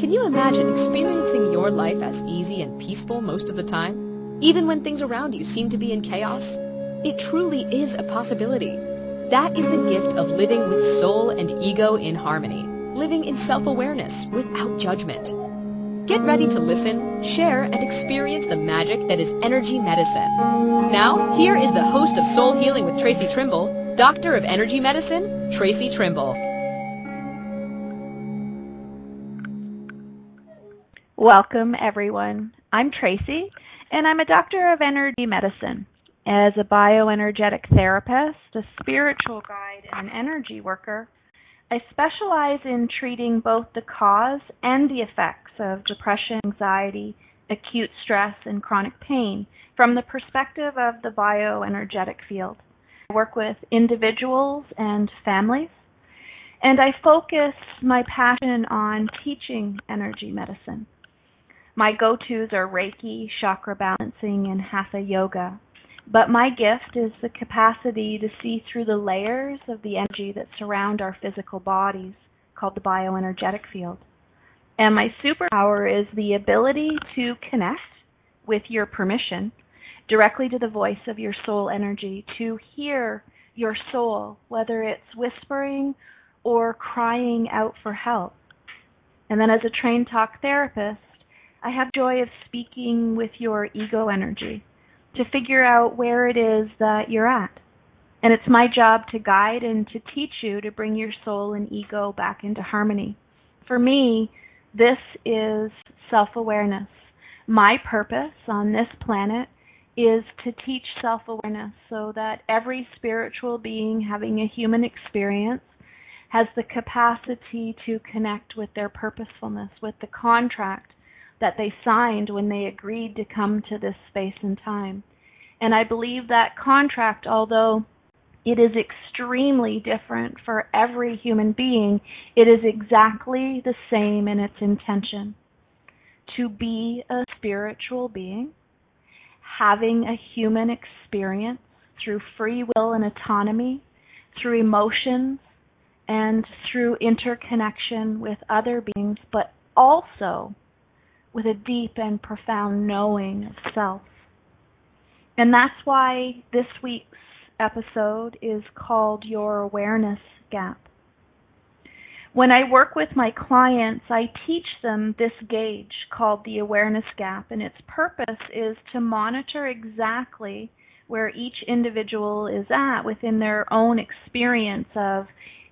Can you imagine experiencing your life as easy and peaceful most of the time? Even when things around you seem to be in chaos? It truly is a possibility. That is the gift of living with soul and ego in harmony, living in self-awareness without judgment. Get ready to listen, share, and experience the magic that is energy medicine. Now, here is the host of Soul Healing with Tracy Trimble, Doctor of Energy Medicine, Tracy Trimble. Welcome, everyone. I'm Tracy, and I'm a Doctor of Energy Medicine. As a bioenergetic therapist, a spiritual guide, and an energy worker, I specialize in treating both the cause and the effects of depression, anxiety, acute stress, and chronic pain from the perspective of the bioenergetic field. I work with individuals and families, and I focus my passion on teaching energy medicine. My go tos are Reiki, chakra balancing, and Hatha yoga. But my gift is the capacity to see through the layers of the energy that surround our physical bodies, called the bioenergetic field. And my superpower is the ability to connect, with your permission, directly to the voice of your soul energy, to hear your soul, whether it's whispering or crying out for help. And then as a trained talk therapist, I have joy of speaking with your ego energy to figure out where it is that you're at. And it's my job to guide and to teach you to bring your soul and ego back into harmony. For me, this is self awareness. My purpose on this planet is to teach self awareness so that every spiritual being having a human experience has the capacity to connect with their purposefulness, with the contract that they signed when they agreed to come to this space and time. And I believe that contract, although it is extremely different for every human being, it is exactly the same in its intention. To be a spiritual being, having a human experience through free will and autonomy, through emotions, and through interconnection with other beings, but also with a deep and profound knowing of self. And that's why this week's episode is called Your Awareness Gap. When I work with my clients, I teach them this gauge called the awareness gap, and its purpose is to monitor exactly where each individual is at within their own experience of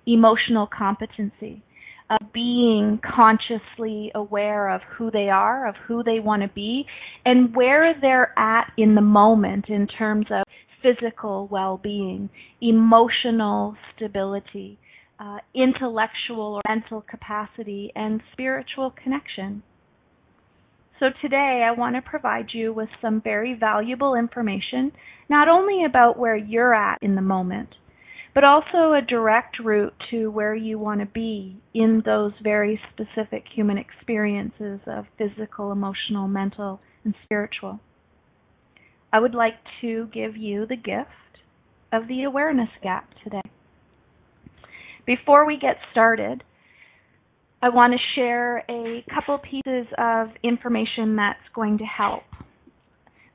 emotional competency of being consciously aware of who they are, of who they want to be, and where they're at in the moment in terms of physical well being, emotional stability, uh, intellectual or mental capacity, and spiritual connection. So, today I want to provide you with some very valuable information, not only about where you're at in the moment, but also a direct route to where you want to be in those very specific human experiences of physical, emotional, mental, and spiritual. I would like to give you the gift of the awareness gap today. Before we get started, I want to share a couple pieces of information that's going to help.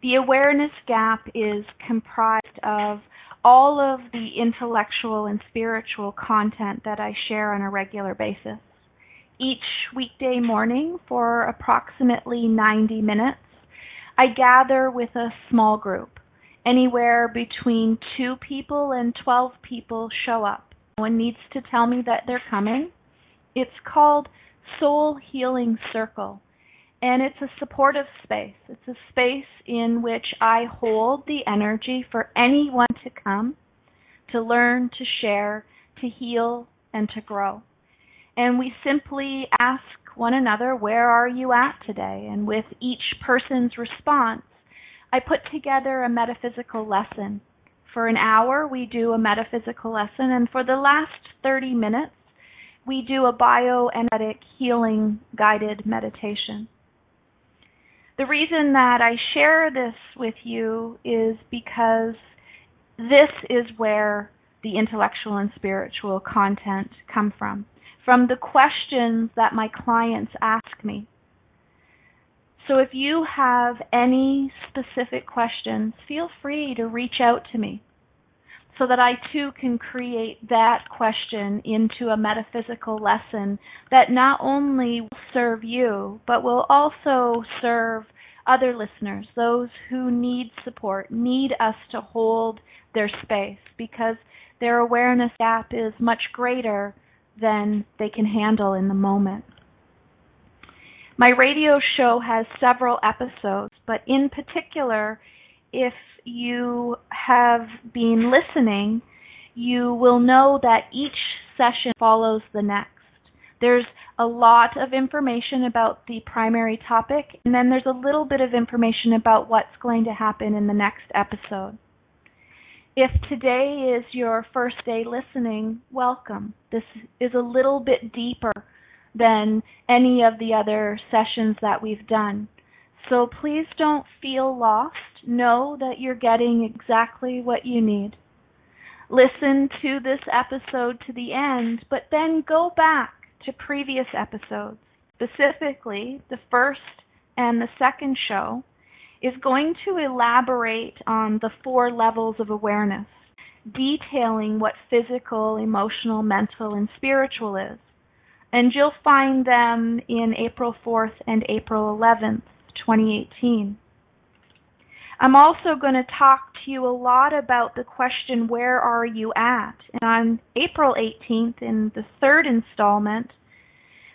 The awareness gap is comprised of all of the intellectual and spiritual content that I share on a regular basis. Each weekday morning for approximately 90 minutes, I gather with a small group. Anywhere between two people and 12 people show up. One needs to tell me that they're coming. It's called Soul Healing Circle and it's a supportive space. It's a space in which I hold the energy for anyone to come, to learn, to share, to heal, and to grow. And we simply ask one another, Where are you at today? And with each person's response, I put together a metaphysical lesson. For an hour, we do a metaphysical lesson, and for the last 30 minutes, we do a bioenergetic healing guided meditation. The reason that I share this with you is because this is where the intellectual and spiritual content come from. from the questions that my clients ask me. So if you have any specific questions, feel free to reach out to me so that I too can create that question into a metaphysical lesson that not only will serve you, but will also serve other listeners, those who need support, need us to hold their space because their awareness gap is much greater than they can handle in the moment. My radio show has several episodes, but in particular, if you have been listening, you will know that each session follows the next. There's a lot of information about the primary topic, and then there's a little bit of information about what's going to happen in the next episode. If today is your first day listening, welcome. This is a little bit deeper than any of the other sessions that we've done. So please don't feel lost. Know that you're getting exactly what you need. Listen to this episode to the end, but then go back to previous episodes. Specifically, the first and the second show is going to elaborate on the four levels of awareness, detailing what physical, emotional, mental, and spiritual is and you'll find them in April 4th and April 11th, 2018. I'm also going to talk to you a lot about the question, Where are you at? And on April 18th, in the third installment,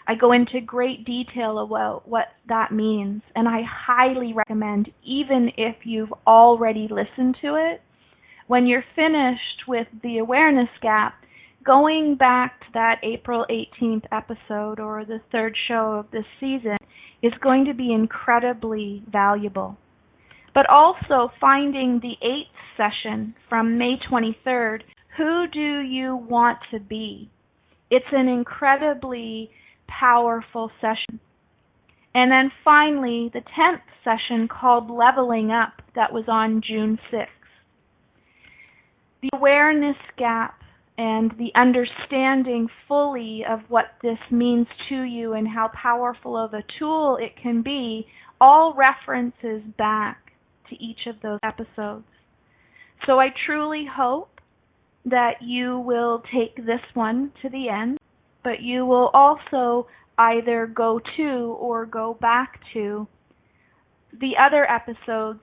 I go into great detail about what that means, and I highly recommend, even if you've already listened to it, when you're finished with the awareness gap, going back to that April 18th episode or the third show of this season is going to be incredibly valuable. But also finding the eighth session from May 23rd, Who Do You Want to Be? It's an incredibly powerful session. And then finally, the 10th session called Leveling Up, that was on June 6th. The awareness gap and the understanding fully of what this means to you and how powerful of a tool it can be all references back to each of those episodes. So I truly hope that you will take this one to the end, but you will also either go to or go back to the other episodes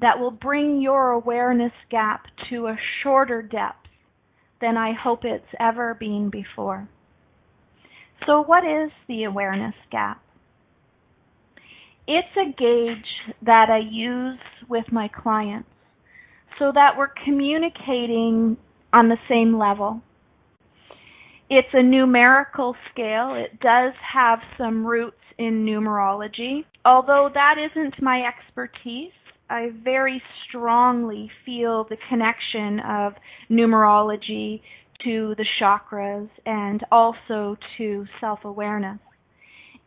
that will bring your awareness gap to a shorter depth than I hope it's ever been before. So, what is the awareness gap? It's a gauge that I use with my clients so that we're communicating on the same level. It's a numerical scale. It does have some roots in numerology. Although that isn't my expertise, I very strongly feel the connection of numerology to the chakras and also to self awareness.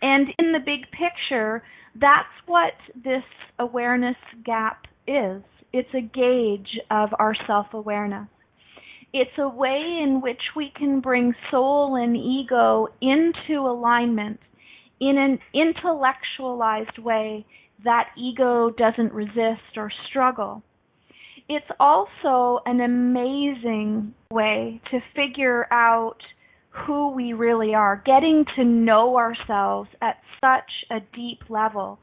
And in the big picture, that's what this awareness gap is. It's a gauge of our self awareness. It's a way in which we can bring soul and ego into alignment in an intellectualized way that ego doesn't resist or struggle. It's also an amazing way to figure out who we really are, getting to know ourselves at such a deep level,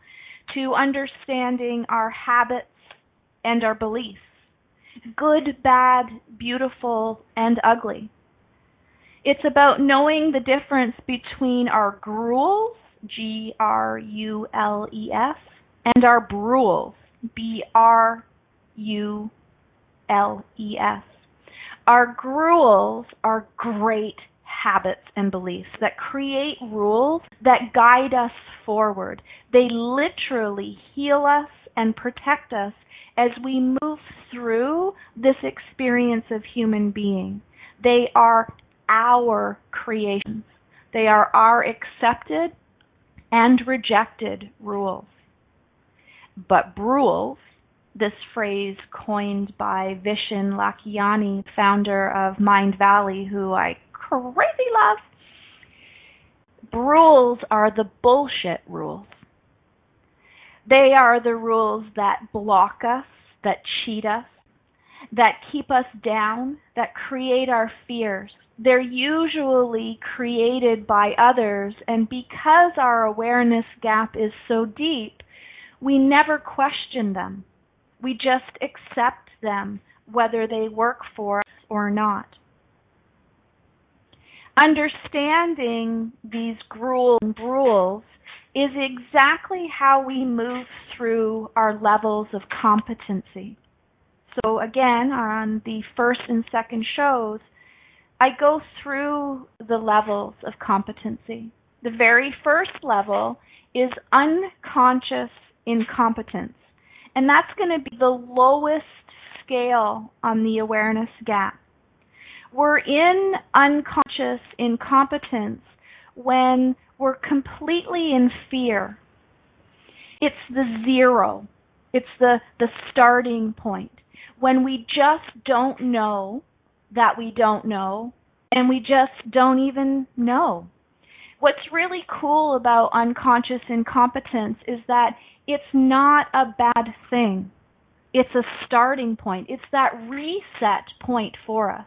to understanding our habits and our beliefs, good, bad, beautiful, and ugly. It's about knowing the difference between our gruels, G R U L E S, and our brules, B R U L E S. Our gruels are great habits and beliefs that create rules that guide us forward. They literally heal us and protect us as we move through this experience of human being. They are our creations. They are our accepted and rejected rules. But Brules, this phrase coined by Vishen Lakhiani, founder of Mindvalley, who I crazy love, rules are the bullshit rules. They are the rules that block us, that cheat us, that keep us down, that create our fears. They're usually created by others, and because our awareness gap is so deep, we never question them. We just accept them, whether they work for us or not. Understanding these rules is exactly how we move through our levels of competency. So again, on the first and second shows, I go through the levels of competency. The very first level is unconscious incompetence. And that's going to be the lowest scale on the awareness gap. We're in unconscious incompetence when we're completely in fear. It's the zero. It's the, the starting point. When we just don't know that we don't know, and we just don't even know. What's really cool about unconscious incompetence is that it's not a bad thing. It's a starting point. It's that reset point for us.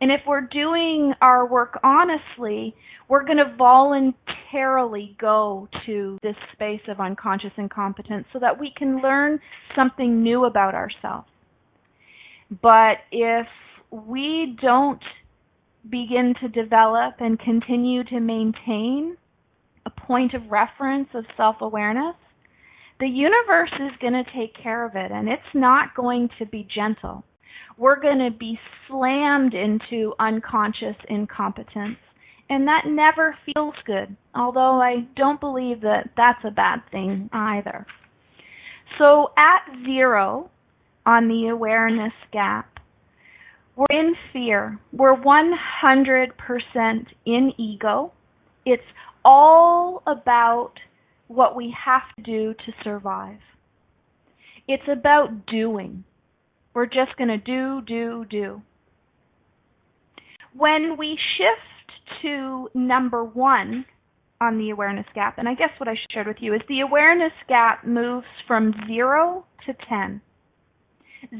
And if we're doing our work honestly, we're going to voluntarily go to this space of unconscious incompetence so that we can learn something new about ourselves. But if we don't begin to develop and continue to maintain a point of reference of self awareness, the universe is going to take care of it and it's not going to be gentle. We're going to be slammed into unconscious incompetence. And that never feels good, although I don't believe that that's a bad thing either. So at zero on the awareness gap, we're in fear. We're 100% in ego. It's all about what we have to do to survive. It's about doing. We're just going to do, do, do. When we shift to number one on the awareness gap, and I guess what I shared with you is the awareness gap moves from zero to 10.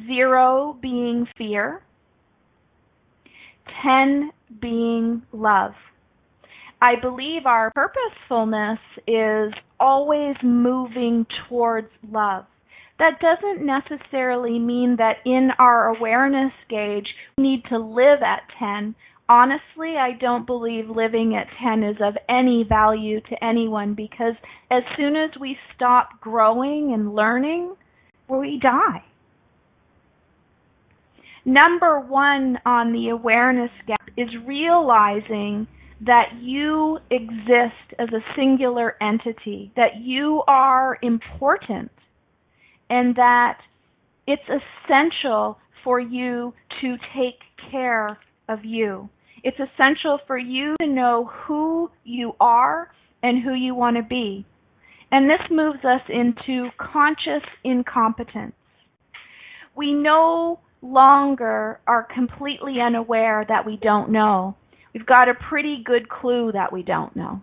Zero being fear, 10 being love. I believe our purposefulness is always moving towards love. That doesn't necessarily mean that in our awareness gauge we need to live at 10. Honestly, I don't believe living at 10 is of any value to anyone because as soon as we stop growing and learning, we die. Number one on the awareness gap is realizing that you exist as a singular entity, that you are important, and that it's essential for you to take care of you. It's essential for you to know who you are and who you want to be. And this moves us into conscious incompetence. We no longer are completely unaware that we don't know. We've got a pretty good clue that we don't know.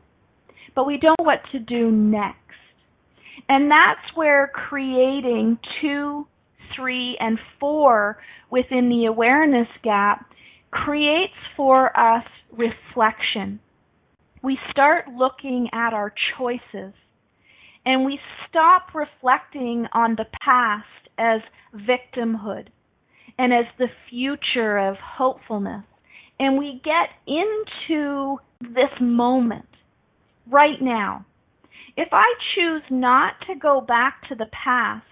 But we don't know what to do next. And that's where creating two, three, and four within the awareness gap creates for us reflection. We start looking at our choices and we stop reflecting on the past as victimhood and as the future of hopefulness. And we get into this moment right now. If I choose not to go back to the past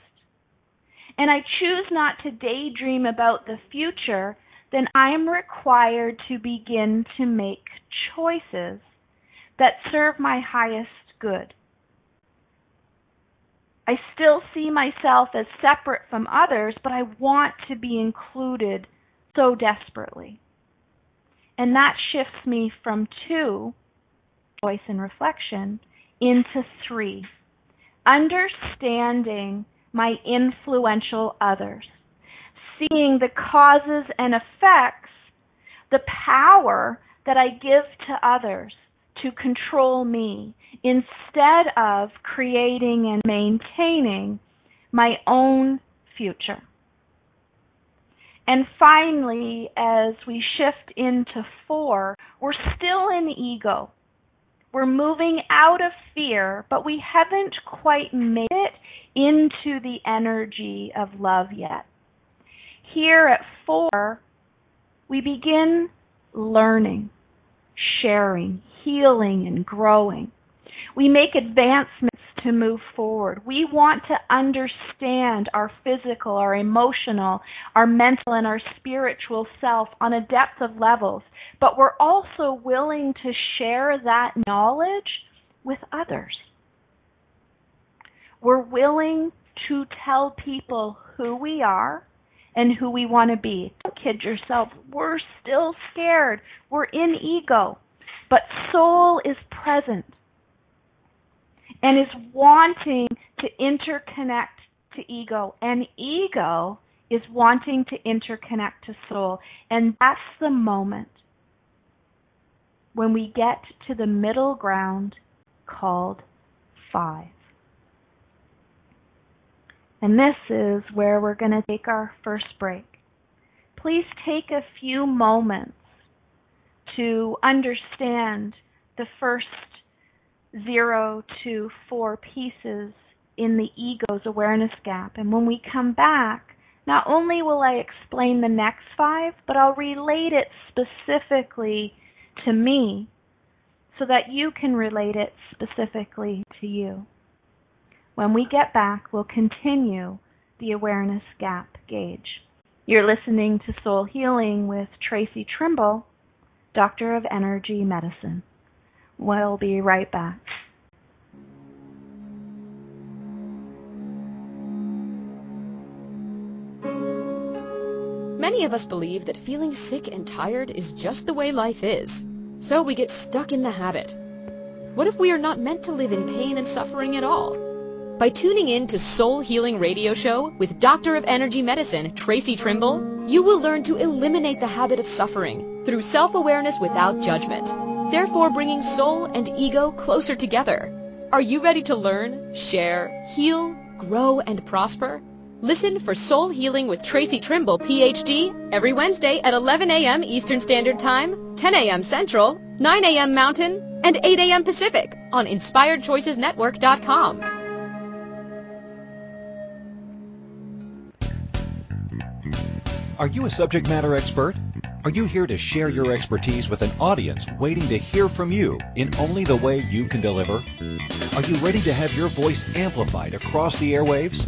and I choose not to daydream about the future, then I am required to begin to make choices that serve my highest good. I still see myself as separate from others, but I want to be included so desperately. And that shifts me from two, choice and reflection, into three, understanding my influential others, seeing the causes and effects, the power that I give to others to control me instead of creating and maintaining my own future. And finally, as we shift into four, we're still in ego. We're moving out of fear, but we haven't quite made it into the energy of love yet. Here at four, we begin learning, sharing, healing, and growing. We make advancements to move forward. We want to understand our physical, our emotional, our mental, and our spiritual self on a depth of levels, but we're also willing to share that knowledge with others. We're willing to tell people who we are and who we want to be. Don't kid yourself. We're still scared. We're in ego. But soul is present and is wanting to interconnect to ego. And ego is wanting to interconnect to soul. And that's the moment when we get to the middle ground called five. And this is where we're going to take our first break. Please take a few moments to understand the first zero to four pieces in the ego's awareness gap. And when we come back, not only will I explain the next five, but I'll relate it specifically to me so that you can relate it specifically to you. When we get back, we'll continue the awareness gap gauge. You're listening to Soul Healing with Tracy Trimble, Doctor of Energy Medicine. We'll be right back. Many of us believe that feeling sick and tired is just the way life is, so we get stuck in the habit. What if we are not meant to live in pain and suffering at all? By tuning in to Soul Healing Radio Show with Doctor of Energy Medicine, Tracy Trimble, you will learn to eliminate the habit of suffering through self-awareness without judgment therefore bringing soul and ego closer together. Are you ready to learn, share, heal, grow, and prosper? Listen for Soul Healing with Tracy Trimble, PhD, every Wednesday at 11 a.m. Eastern Standard Time, 10 a.m. Central, 9 a.m. Mountain, and 8 a.m. Pacific on InspiredChoicesNetwork.com. Are you a subject matter expert? Are you here to share your expertise with an audience waiting to hear from you in only the way you can deliver? Are you ready to have your voice amplified across the airwaves?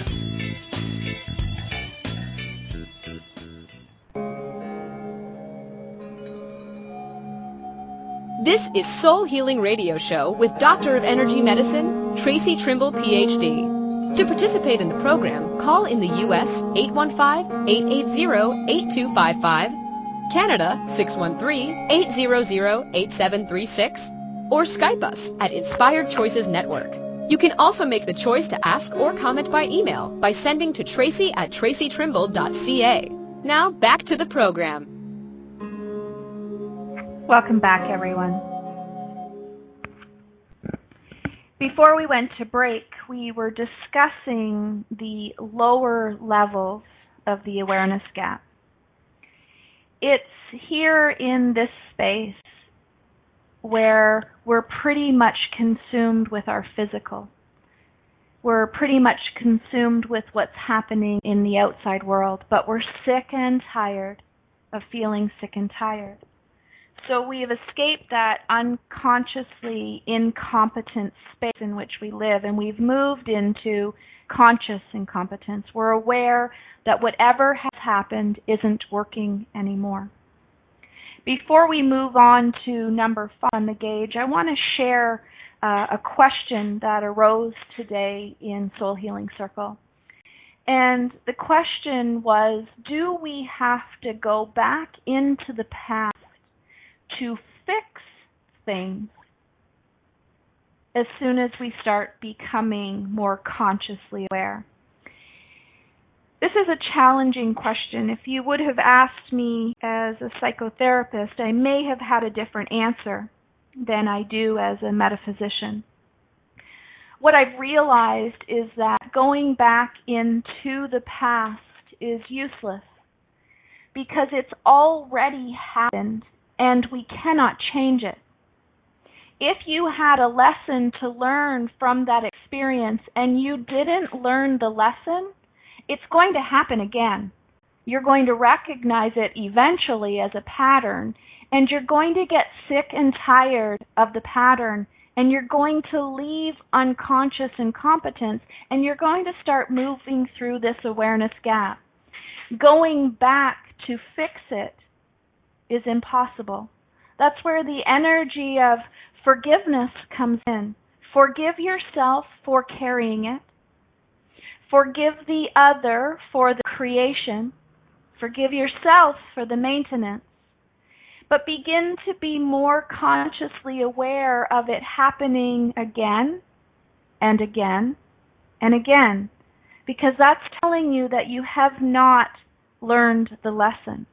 This is Soul Healing Radio Show with Doctor of Energy Medicine, Tracy Trimble, PhD. To participate in the program, call in the U.S. 815-880-8255, Canada 613-800-8736, or Skype us at Inspired Choices Network. You can also make the choice to ask or comment by email by sending to tracy at tracytrimble.ca. Now back to the program. Welcome back, everyone. Before we went to break, we were discussing the lower levels of the awareness gap. It's here in this space where we're pretty much consumed with our physical. We're pretty much consumed with what's happening in the outside world, but we're sick and tired of feeling sick and tired. So we have escaped that unconsciously incompetent space in which we live, and we've moved into conscious incompetence. We're aware that whatever has happened isn't working anymore. Before we move on to number five on the gauge, I want to share uh, a question that arose today in Soul Healing Circle. And the question was Do we have to go back into the past to fix things as soon as we start becoming more consciously aware? This is a challenging question. If you would have asked me as a psychotherapist, I may have had a different answer than I do as a metaphysician. What I've realized is that going back into the past is useless because it's already happened and we cannot change it. If you had a lesson to learn from that experience and you didn't learn the lesson, it's going to happen again. You're going to recognize it eventually as a pattern and you're going to get sick and tired of the pattern and you're going to leave unconscious incompetence and you're going to start moving through this awareness gap. Going back to fix it is impossible. That's where the energy of forgiveness comes in. Forgive yourself for carrying it. Forgive the other for the creation. Forgive yourself for the maintenance but begin to be more consciously aware of it happening again and again and again, because that's telling you that you have not learned the lesson.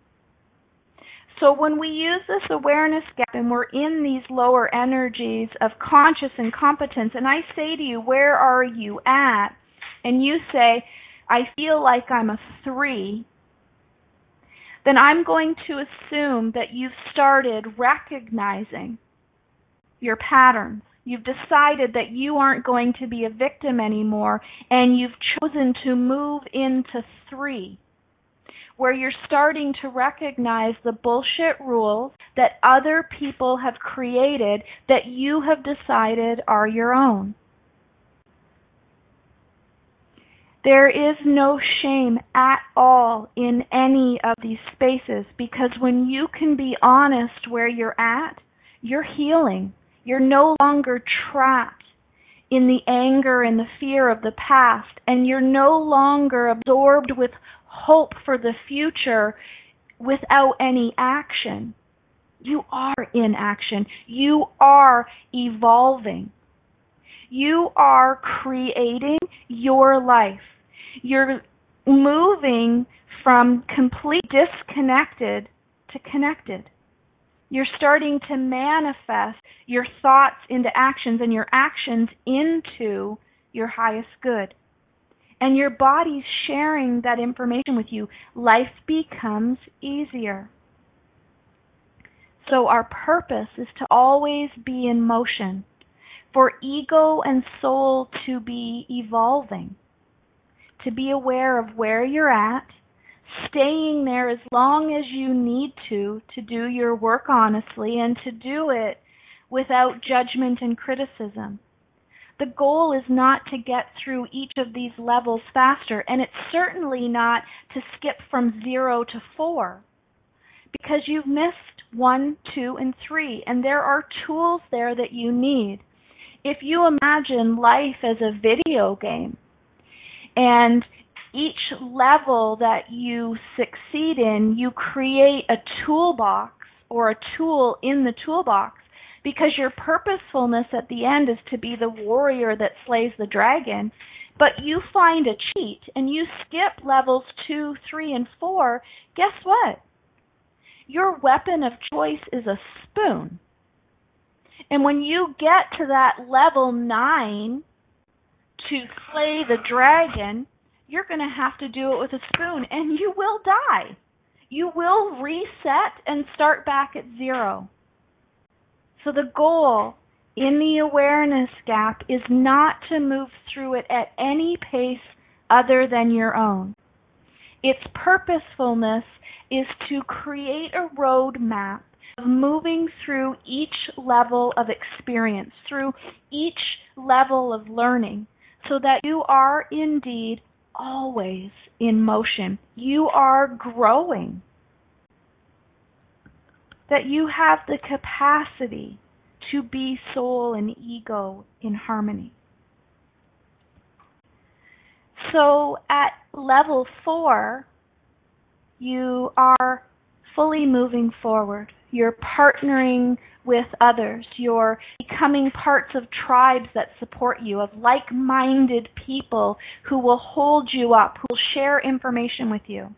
So when we use this awareness gap and we're in these lower energies of conscious incompetence, and I say to you, where are you at? And you say, I feel like I'm a three, then I'm going to assume that you've started recognizing your patterns. You've decided that you aren't going to be a victim anymore, and you've chosen to move into three, where you're starting to recognize the bullshit rules that other people have created that you have decided are your own. There is no shame at all in any of these spaces because when you can be honest where you're at, you're healing. You're no longer trapped in the anger and the fear of the past, and you're no longer absorbed with hope for the future without any action. You are in action. You are evolving. You are creating your life. You're moving from complete disconnected to connected. You're starting to manifest your thoughts into actions and your actions into your highest good. And your body's sharing that information with you. Life becomes easier. So, our purpose is to always be in motion for ego and soul to be evolving, to be aware of where you're at, staying there as long as you need to to do your work honestly and to do it without judgment and criticism. The goal is not to get through each of these levels faster, and it's certainly not to skip from zero to four because you've missed one, two, and three, and there are tools there that you need. If you imagine life as a video game and each level that you succeed in, you create a toolbox or a tool in the toolbox because your purposefulness at the end is to be the warrior that slays the dragon. But you find a cheat and you skip levels two, three, and four. Guess what? Your weapon of choice is a spoon. And when you get to that level nine to slay the dragon, you're going to have to do it with a spoon and you will die. You will reset and start back at zero. So the goal in the awareness gap is not to move through it at any pace other than your own. Its purposefulness is to create a roadmap of moving through each level of experience, through each level of learning, so that you are indeed always in motion. You are growing. That you have the capacity to be soul and ego in harmony. So at level four, you are fully moving forward. You're partnering with others. You're becoming parts of tribes that support you, of like minded people who will hold you up, who will share information with you.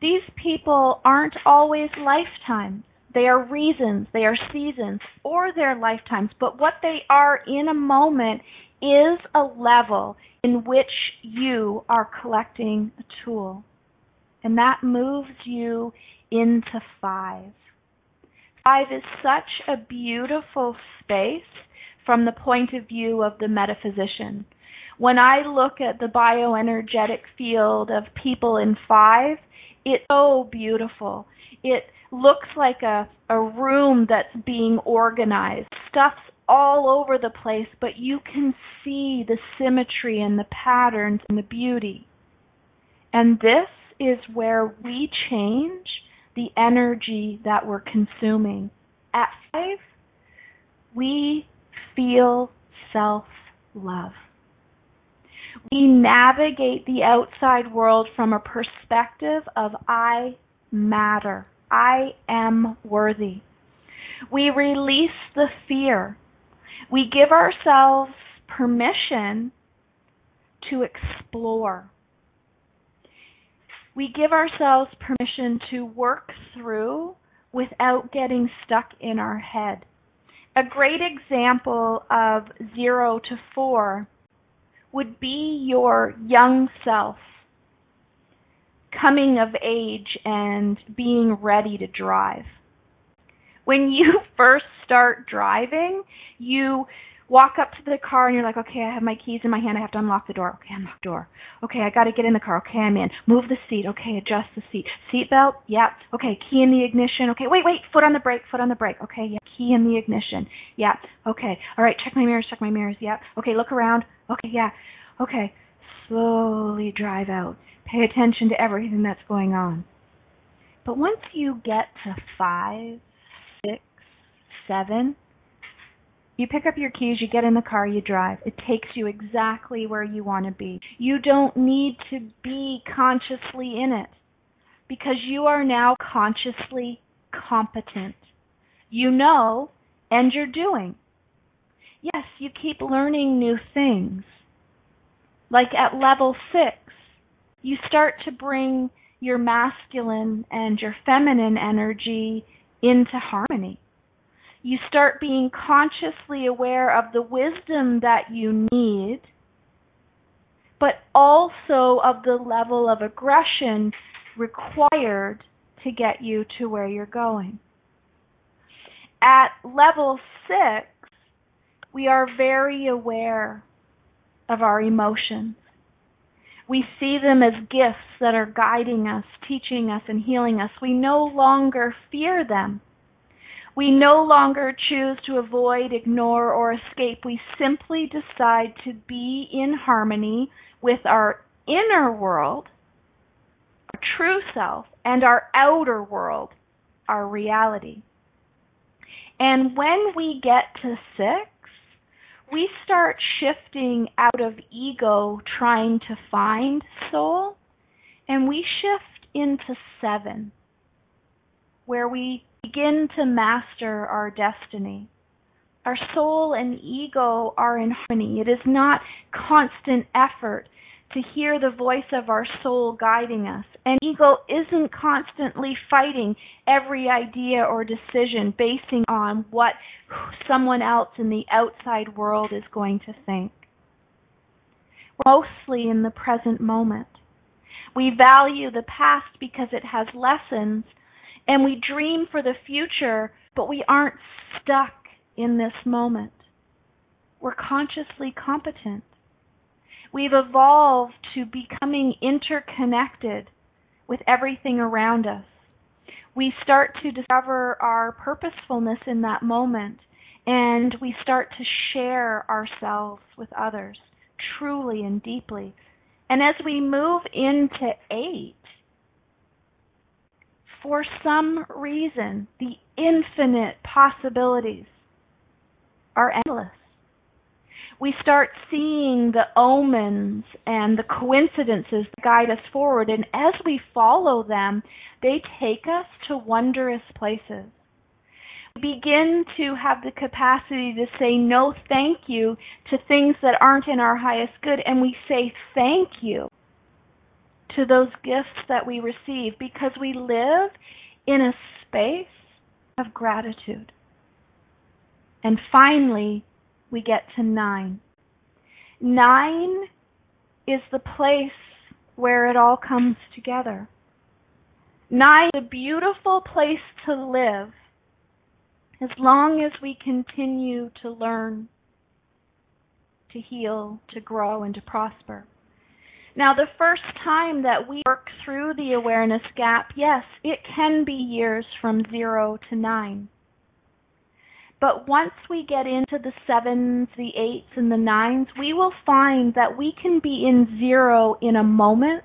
These people aren't always lifetimes. They are reasons, they are seasons, or their lifetimes. But what they are in a moment is a level in which you are collecting a tool. And that moves you into five. Five is such a beautiful space from the point of view of the metaphysician. When I look at the bioenergetic field of people in five, it's so beautiful. It looks like a, a room that's being organized. Stuff's all over the place, but you can see the symmetry and the patterns and the beauty. And this is where we change the energy that we're consuming. At five, we feel self love. We navigate the outside world from a perspective of I matter. I am worthy. We release the fear. We give ourselves permission to explore. We give ourselves permission to work through without getting stuck in our head. A great example of zero to four would be your young self coming of age and being ready to drive. When you first start driving, you walk up to the car and you're like, okay, I have my keys in my hand. I have to unlock the door. Okay, unlock the door. Okay, I got to get in the car. Okay, I'm in. Move the seat. Okay, adjust the seat. Seat belt. Yep. Okay, key in the ignition. Okay, wait, wait. Foot on the brake. Foot on the brake. Okay, yeah. Key in the ignition. Yep. Okay. All right. Check my mirrors. Check my mirrors. Yep. Okay. Look around. Okay. Yeah. Okay. Slowly drive out. Pay attention to everything that's going on. But once you get to five, six, seven, you pick up your keys, you get in the car, you drive. It takes you exactly where you want to be. You don't need to be consciously in it because you are now consciously competent. You know and you're doing. Yes, you keep learning new things. Like at level six, you start to bring your masculine and your feminine energy into harmony. You start being consciously aware of the wisdom that you need, but also of the level of aggression required to get you to where you're going. At level six, we are very aware of our emotions. We see them as gifts that are guiding us, teaching us, and healing us. We no longer fear them. We no longer choose to avoid, ignore, or escape. We simply decide to be in harmony with our inner world, our true self, and our outer world, our reality. And when we get to six, we start shifting out of ego trying to find soul, and we shift into seven, where we begin to master our destiny. Our soul and ego are in harmony. It is not constant effort to hear the voice of our soul guiding us. And ego isn't constantly fighting every idea or decision basing on what someone else in the outside world is going to think. Mostly in the present moment. We value the past because it has lessons, and we dream for the future, but we aren't stuck in this moment. We're consciously competent. We've evolved to becoming interconnected with everything around us. We start to discover our purposefulness in that moment and we start to share ourselves with others truly and deeply. And as we move into eight, for some reason, the infinite possibilities are endless. We start seeing the omens and the coincidences that guide us forward, and as we follow them, they take us to wondrous places. We begin to have the capacity to say no thank you to things that aren't in our highest good, and we say thank you to those gifts that we receive because we live in a space of gratitude. And finally, we get to nine. Nine is the place where it all comes together. Nine is a beautiful place to live as long as we continue to learn, to heal, to grow, and to prosper. Now, the first time that we work through the awareness gap, yes, it can be years from zero to nine. But once we get into the sevens, the eights, and the nines, we will find that we can be in zero in a moment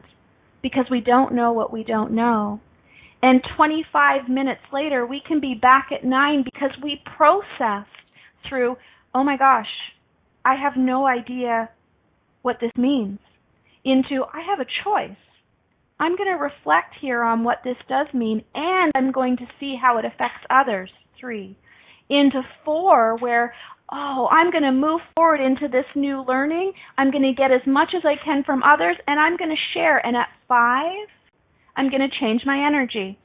because we don't know what we don't know. And 25 minutes later, we can be back at nine because we processed through, oh my gosh, I have no idea what this means into I have a choice. I'm going to reflect here on what this does mean, and I'm going to see how it affects others. Three. Into four, where, oh, I'm going to move forward into this new learning. I'm going to get as much as I can from others, and I'm going to share. And at five, I'm going to change my energy.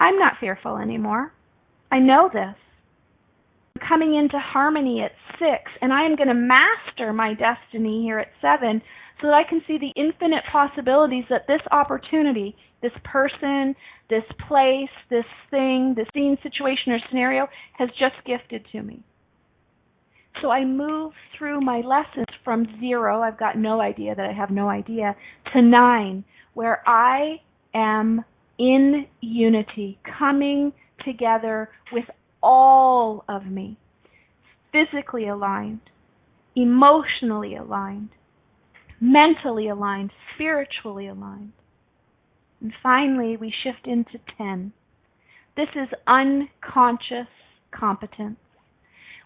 I'm not fearful anymore. I know this. I'm coming into harmony at six, and I am going to master my destiny here at seven so that I can see the infinite possibilities that this opportunity, this person, this place, this thing, this scene, situation, or scenario has just gifted to me. So I move through my lessons from zero, I've got no idea that I have no idea, to nine, where I am in unity, coming together with all of me, physically aligned, emotionally aligned, mentally aligned, spiritually aligned. And finally, we shift into 10. This is unconscious competence.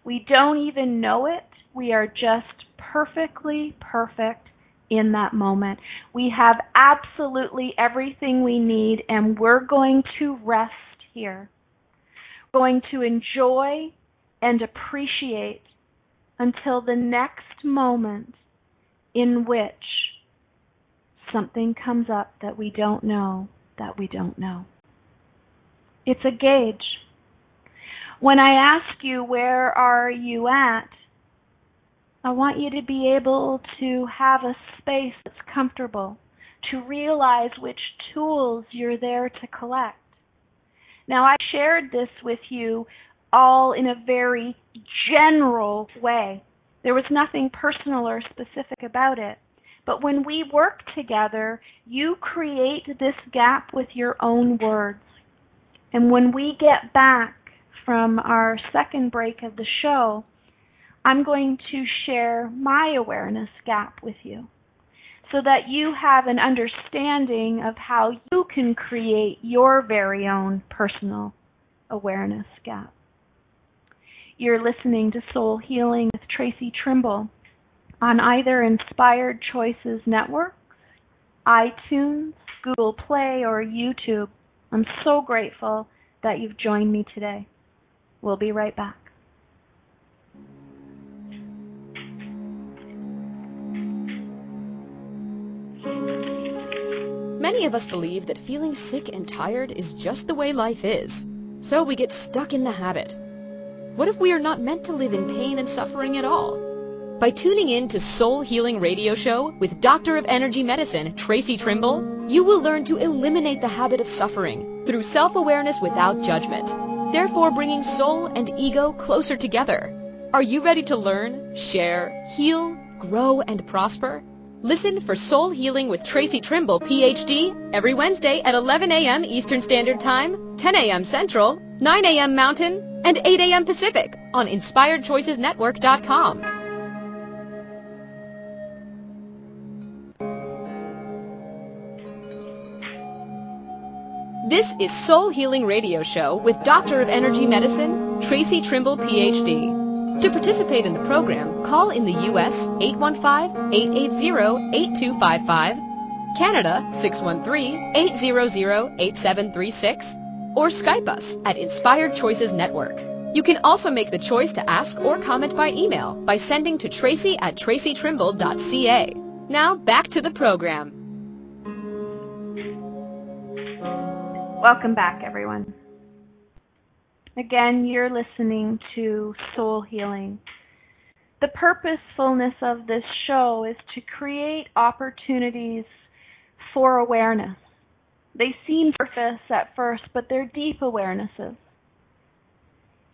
We don't even know it. We are just perfectly perfect in that moment. We have absolutely everything we need, and we're going to rest here. Going to enjoy and appreciate until the next moment in which something comes up that we don't know that we don't know. It's a gauge. When I ask you, where are you at? I want you to be able to have a space that's comfortable, to realize which tools you're there to collect. Now, I shared this with you all in a very general way. There was nothing personal or specific about it. But when we work together, you create this gap with your own words. And when we get back from our second break of the show, I'm going to share my awareness gap with you so that you have an understanding of how you can create your very own personal awareness gap. You're listening to Soul Healing with Tracy Trimble on either Inspired Choices Network, iTunes, Google Play, or YouTube. I'm so grateful that you've joined me today. We'll be right back. Many of us believe that feeling sick and tired is just the way life is, so we get stuck in the habit. What if we are not meant to live in pain and suffering at all? By tuning in to Soul Healing Radio Show with Doctor of Energy Medicine, Tracy Trimble, you will learn to eliminate the habit of suffering through self-awareness without judgment, therefore bringing soul and ego closer together. Are you ready to learn, share, heal, grow, and prosper? Listen for Soul Healing with Tracy Trimble, PhD, every Wednesday at 11 a.m. Eastern Standard Time, 10 a.m. Central, 9 a.m. Mountain, and 8 a.m. Pacific on InspiredChoicesNetwork.com. This is Soul Healing Radio Show with Doctor of Energy Medicine, Tracy Trimble, PhD. To participate in the program, call in the U.S. 815-880-8255, Canada 613-800-8736, or Skype us at Inspired Choices Network. You can also make the choice to ask or comment by email by sending to tracy at tracytrimble.ca. Now back to the program. Welcome back, everyone. Again, you're listening to Soul Healing. The purposefulness of this show is to create opportunities for awareness. They seem surface at first, but they're deep awarenesses.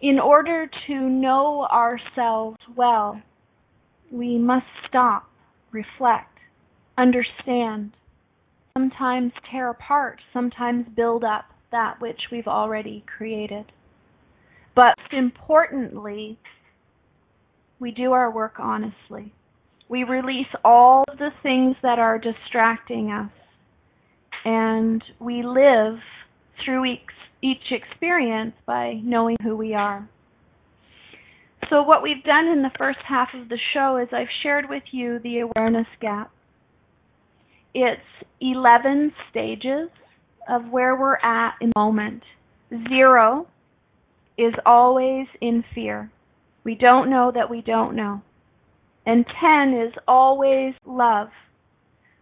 In order to know ourselves well, we must stop, reflect, understand, sometimes tear apart, sometimes build up that which we've already created. But importantly, we do our work honestly. We release all the things that are distracting us, and we live through each, each experience by knowing who we are. So, what we've done in the first half of the show is I've shared with you the awareness gap. It's 11 stages of where we're at in the moment. Zero is always in fear. We don't know that we don't know. And 10 is always love.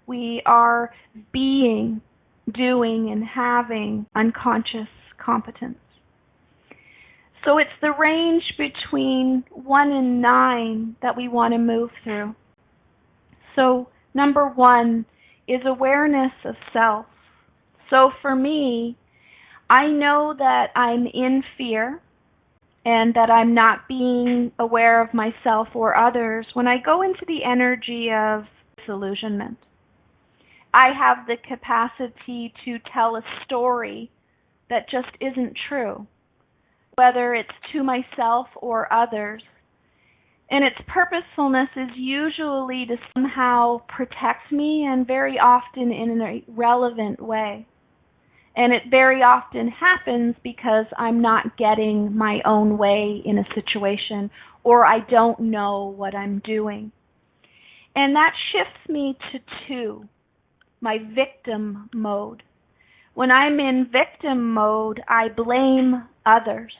We are being, doing, and having unconscious competence. So it's the range between 1 and 9 that we want to move through. So, number one is awareness of self. So for me, I know that I'm in fear and that I'm not being aware of myself or others when I go into the energy of disillusionment. I have the capacity to tell a story that just isn't true, whether it's to myself or others. And its purposefulness is usually to somehow protect me and very often in a relevant way. And it very often happens because I'm not getting my own way in a situation or I don't know what I'm doing. And that shifts me to two my victim mode. When I'm in victim mode, I blame others.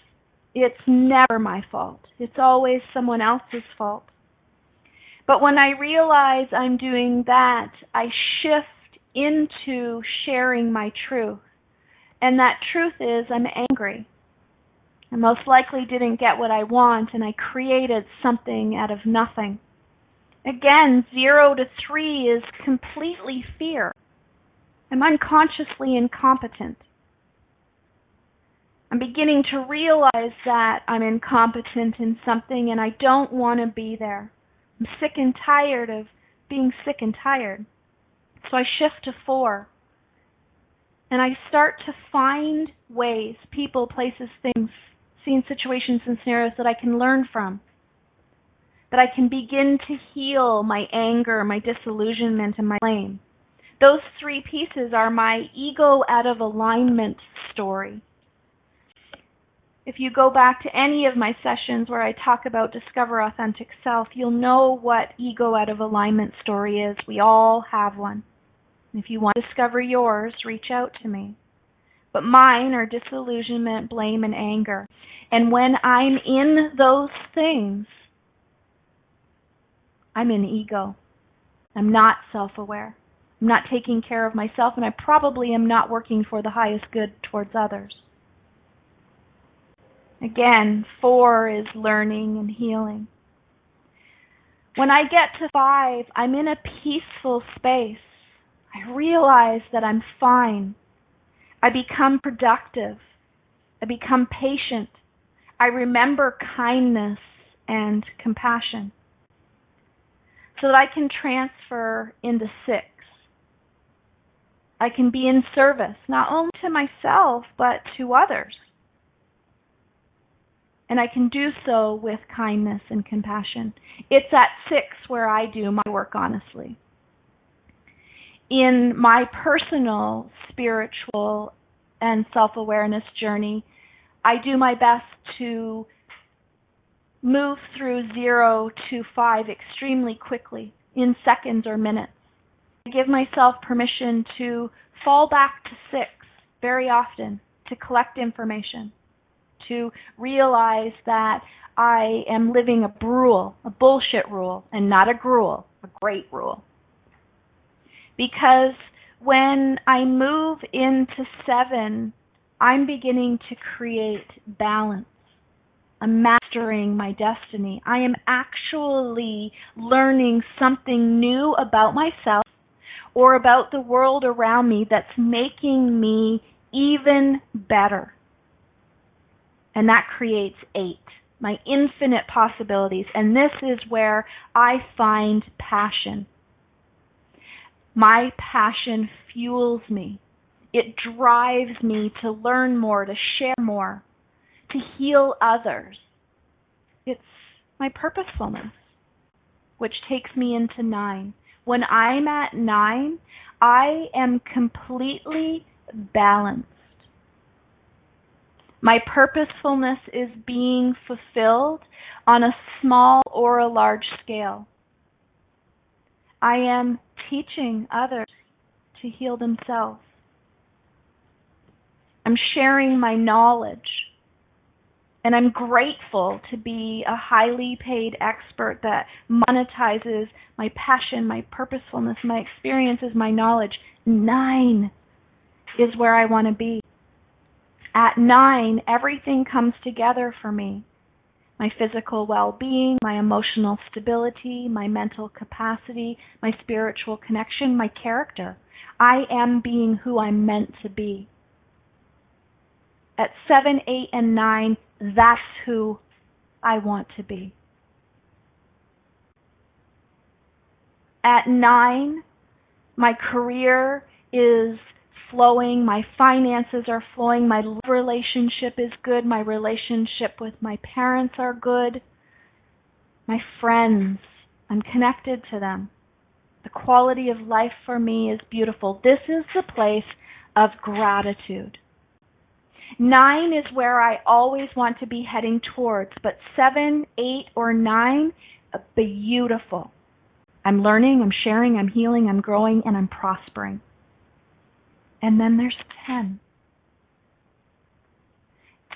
It's never my fault, it's always someone else's fault. But when I realize I'm doing that, I shift into sharing my truth. And that truth is, I'm angry. I most likely didn't get what I want, and I created something out of nothing. Again, zero to three is completely fear. I'm unconsciously incompetent. I'm beginning to realize that I'm incompetent in something and I don't want to be there. I'm sick and tired of being sick and tired. So I shift to four and I start to find ways, people, places, things, scene situations and scenarios that I can learn from. That I can begin to heal my anger, my disillusionment, and my blame. Those three pieces are my ego out of alignment story. If you go back to any of my sessions where I talk about discover authentic self, you'll know what ego out of alignment story is. We all have one. If you want to discover yours, reach out to me. But mine are disillusionment, blame, and anger. And when I'm in those things, I'm in ego. I'm not self aware. I'm not taking care of myself, and I probably am not working for the highest good towards others. Again, four is learning and healing. When I get to five, I'm in a peaceful space. I realize that I'm fine. I become productive. I become patient. I remember kindness and compassion so that I can transfer into six. I can be in service, not only to myself, but to others. And I can do so with kindness and compassion. It's at six where I do my work honestly in my personal spiritual and self awareness journey, I do my best to move through zero to five extremely quickly in seconds or minutes. I give myself permission to fall back to six very often to collect information, to realize that I am living a rule, a bullshit rule, and not a gruel, a great rule. Because when I move into seven, I'm beginning to create balance. I'm mastering my destiny. I am actually learning something new about myself or about the world around me that's making me even better. And that creates eight, my infinite possibilities. And this is where I find passion. My passion fuels me. It drives me to learn more, to share more, to heal others. It's my purposefulness, which takes me into nine. When I'm at nine, I am completely balanced. My purposefulness is being fulfilled on a small or a large scale. I am teaching others to heal themselves. I'm sharing my knowledge and I'm grateful to be a highly paid expert that monetizes my passion, my purposefulness, my experiences, my knowledge. Nine is where I want to be. At nine, everything comes together for me my physical well being, my emotional stability, my mental capacity, my spiritual connection, my character. I am being who I'm meant to be. At seven, eight, and nine, that's who I want to be. At nine, my career is flowing, my finances are flowing, my relationship is good, my relationship with my parents are good, my friends, I'm connected to them. The quality of life for me is beautiful. This is the place of gratitude. Nine is where I always want to be heading towards, but seven, eight, or nine, uh, beautiful. I'm learning, I'm sharing, I'm healing, I'm growing, and I'm prospering. And then there's 10.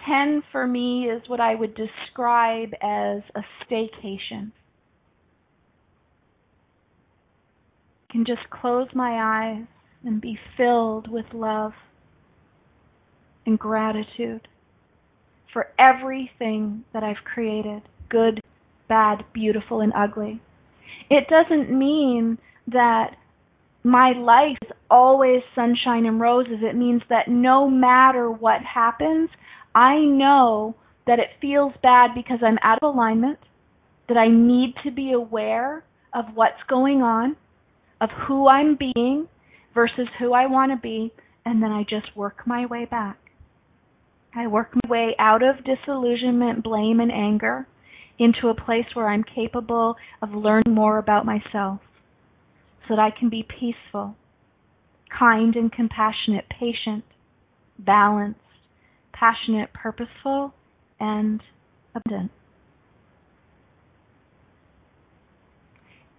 10 for me is what I would describe as a staycation. I can just close my eyes and be filled with love and gratitude for everything that I've created good, bad, beautiful, and ugly. It doesn't mean that my life is always sunshine and roses. It means that no matter what happens, I know that it feels bad because I'm out of alignment, that I need to be aware of what's going on, of who I'm being versus who I want to be, and then I just work my way back. I work my way out of disillusionment, blame, and anger into a place where I'm capable of learning more about myself so that I can be peaceful, kind and compassionate, patient, balanced, passionate, purposeful, and abundant.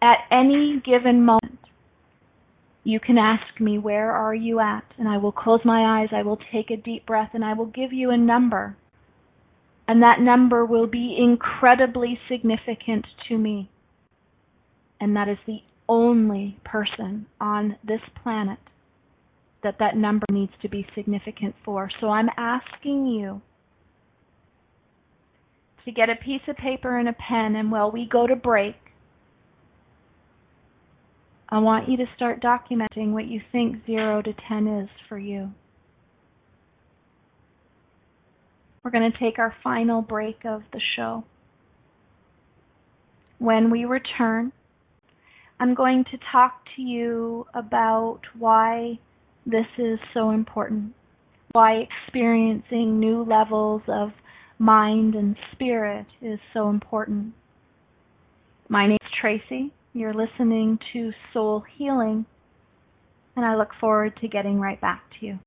At any given moment, you can ask me, Where are you at? And I will close my eyes, I will take a deep breath, and I will give you a number. And that number will be incredibly significant to me. And that is the only person on this planet that that number needs to be significant for. So I'm asking you to get a piece of paper and a pen, and while we go to break, I want you to start documenting what you think 0 to 10 is for you. We're going to take our final break of the show. When we return, I'm going to talk to you about why this is so important, why experiencing new levels of mind and spirit is so important. My name is Tracy. You're listening to Soul Healing, and I look forward to getting right back to you.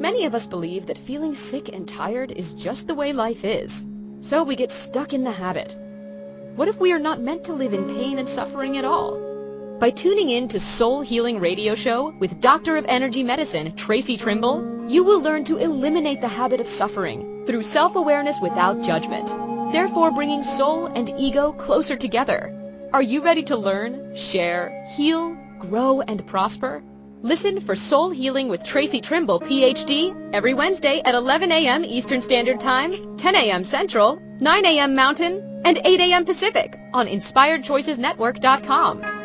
Many of us believe that feeling sick and tired is just the way life is, so we get stuck in the habit. What if we are not meant to live in pain and suffering at all? By tuning in to Soul Healing Radio Show with Doctor of Energy Medicine, Tracy Trimble, you will learn to eliminate the habit of suffering through self-awareness without judgment, therefore bringing soul and ego closer together. Are you ready to learn, share, heal, grow, and prosper? Listen for Soul Healing with Tracy Trimble, PhD, every Wednesday at 11 a.m. Eastern Standard Time, 10 a.m. Central, 9 a.m. Mountain, and 8 a.m. Pacific on InspiredChoicesNetwork.com.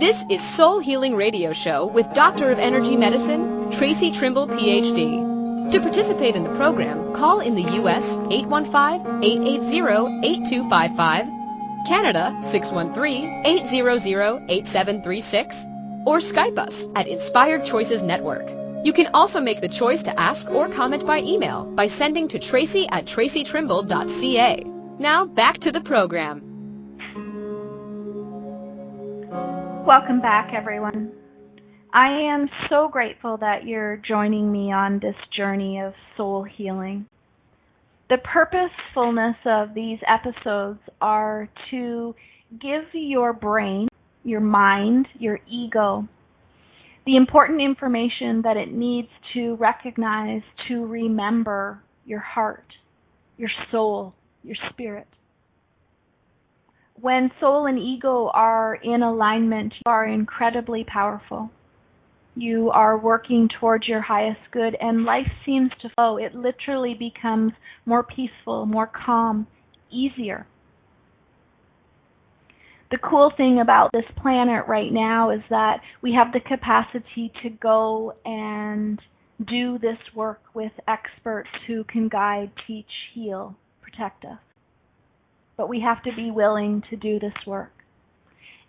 This is Soul Healing Radio Show with Doctor of Energy Medicine, Tracy Trimble, PhD. To participate in the program, call in the U.S. 815-880-8255, Canada 613-800-8736, or Skype us at Inspired Choices Network. You can also make the choice to ask or comment by email by sending to tracy at tracytrimble.ca. Now back to the program. Welcome back, everyone. I am so grateful that you're joining me on this journey of soul healing. The purposefulness of these episodes are to give your brain, your mind, your ego the important information that it needs to recognize, to remember your heart, your soul, your spirit when soul and ego are in alignment, you are incredibly powerful. You are working towards your highest good, and life seems to flow. It literally becomes more peaceful, more calm, easier. The cool thing about this planet right now is that we have the capacity to go and do this work with experts who can guide, teach, heal, protect us but we have to be willing to do this work.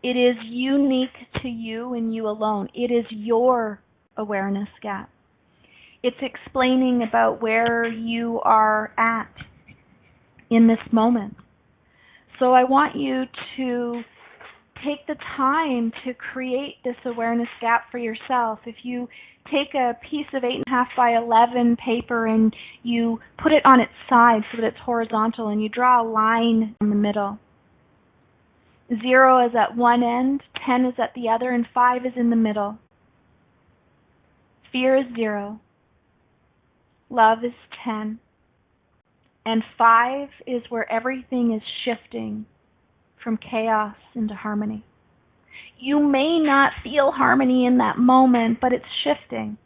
It is unique to you and you alone. It is your awareness gap. It's explaining about where you are at in this moment. So I want you to take the time to create this awareness gap for yourself. If you take a piece of 8.5 by 11 paper and you put it on its side so that it's horizontal and you draw a line in the middle. Zero is at one end, 10 is at the other, and 5 is in the middle. Fear is zero. Love is 10. And 5 is where everything is shifting from chaos into harmony. You may not feel harmony in that moment, but it's shifting.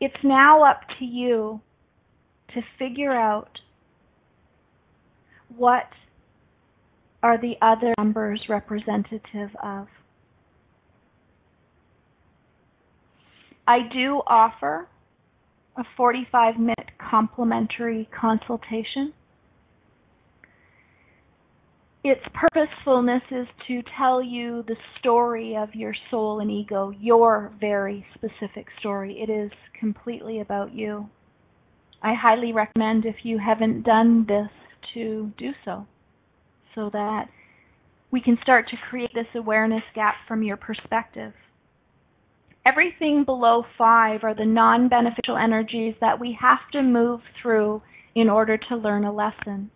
It's now up to you to figure out what are the other numbers representative of. I do offer a 45 minute complimentary consultation its purposefulness is to tell you the story of your soul and ego, your very specific story. It is completely about you. I highly recommend if you haven't done this to do so, so that we can start to create this awareness gap from your perspective. Everything below five are the non beneficial energies that we have to move through in order to learn a lesson.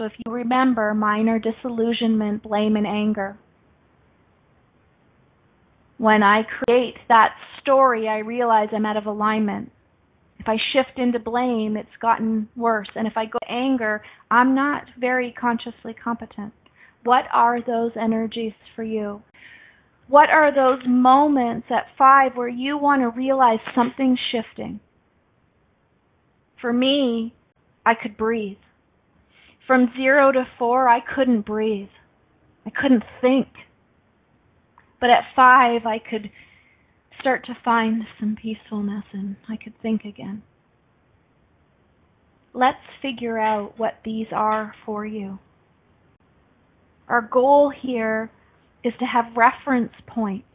So if you remember, mine are disillusionment, blame, and anger. When I create that story, I realize I'm out of alignment. If I shift into blame, it's gotten worse. And if I go to anger, I'm not very consciously competent. What are those energies for you? What are those moments at five where you want to realize something's shifting? For me, I could breathe. From zero to four, I couldn't breathe. I couldn't think. But at five, I could start to find some peacefulness and I could think again. Let's figure out what these are for you. Our goal here is to have reference points,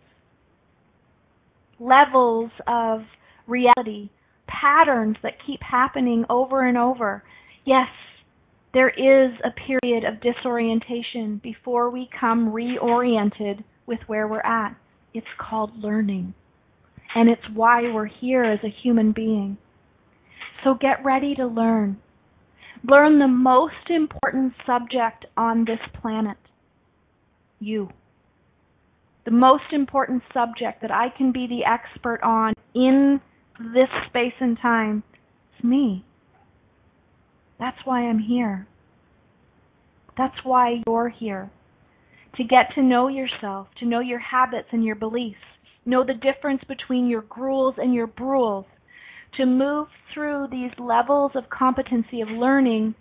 levels of reality, patterns that keep happening over and over. Yes, There is a period of disorientation before we come reoriented with where we're at. It's called learning. And it's why we're here as a human being. So get ready to learn. Learn the most important subject on this planet you. The most important subject that I can be the expert on in this space and time is me. That's why I'm here. That's why you're here. To get to know yourself, to know your habits and your beliefs, know the difference between your gruels and your bruels, to move through these levels of competency of learning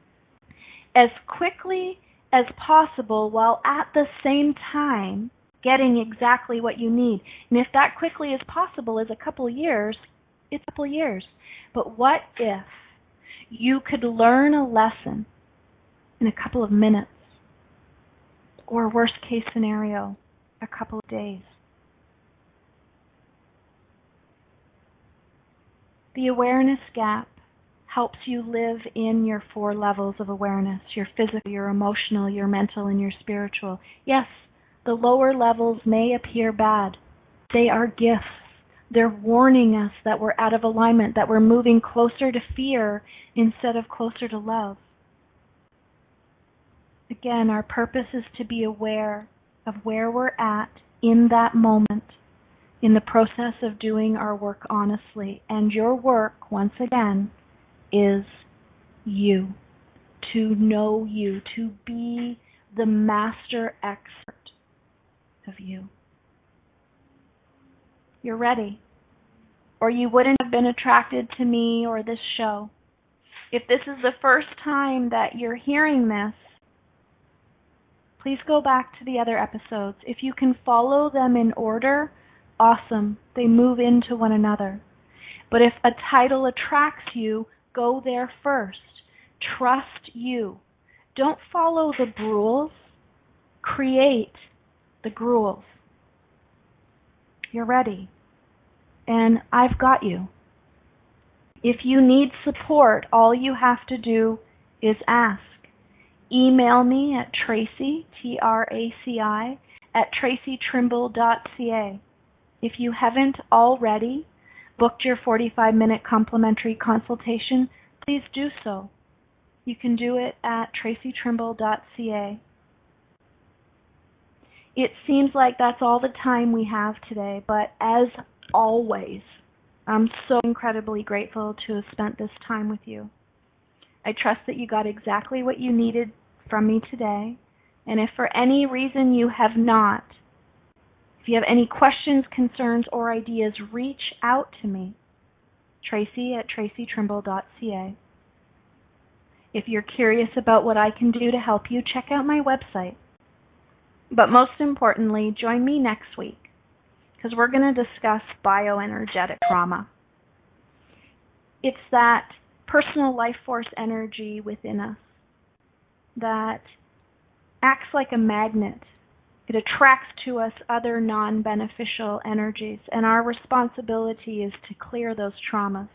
as quickly as possible while at the same time getting exactly what you need. And if that quickly as possible is a couple years, it's a couple years. But what if you could learn a lesson in a couple of minutes? Or worst case scenario, a couple of days. The awareness gap helps you live in your four levels of awareness your physical, your emotional, your mental, and your spiritual. Yes, the lower levels may appear bad. They are gifts. They're warning us that we're out of alignment, that we're moving closer to fear instead of closer to love. Again, our purpose is to be aware of where we're at in that moment in the process of doing our work honestly. And your work, once again, is you. To know you, to be the master expert of you. You're ready. Or you wouldn't have been attracted to me or this show. If this is the first time that you're hearing this, please go back to the other episodes. If you can follow them in order, awesome. They move into one another. But if a title attracts you, go there first. Trust you. Don't follow the rules. Create the gruels. You're ready. And I've got you. If you need support, all you have to do is ask. Email me at Traci, T R A C I, at tracytrimble.ca. If you haven't already booked your 45 minute complimentary consultation, please do so. You can do it at tracytrimble.ca. It seems like that's all the time we have today, but as always, I'm so incredibly grateful to have spent this time with you. I trust that you got exactly what you needed from me today, and if for any reason you have not, if you have any questions, concerns, or ideas, reach out to me, Tracy at tracytrimble.ca. If you're curious about what I can do to help you, check out my website. But most importantly, join me next week because we're going to discuss bioenergetic trauma. It's that personal life force energy within us that acts like a magnet it attracts to us other non beneficial energies, and our responsibility is to clear those traumas.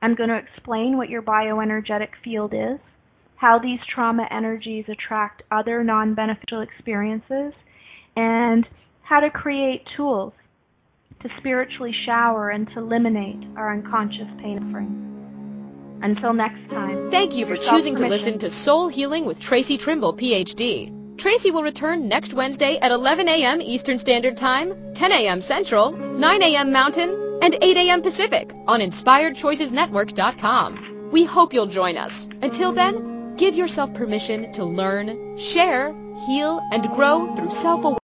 I'm going to explain what your bioenergetic field is, how these trauma energies attract other non beneficial experiences, and how to create tools to spiritually shower and to eliminate our unconscious pain suffering. Until next time. Thank you for choosing to listen to Soul Healing with Tracy Trimble, PhD. Tracy will return next Wednesday at 11 a.m. Eastern Standard Time, 10 a.m. Central, 9 a.m. Mountain, and 8 a.m. Pacific on InspiredChoicesNetwork.com. We hope you'll join us. Until then, give yourself permission to learn, share, heal, and grow through self-awareness.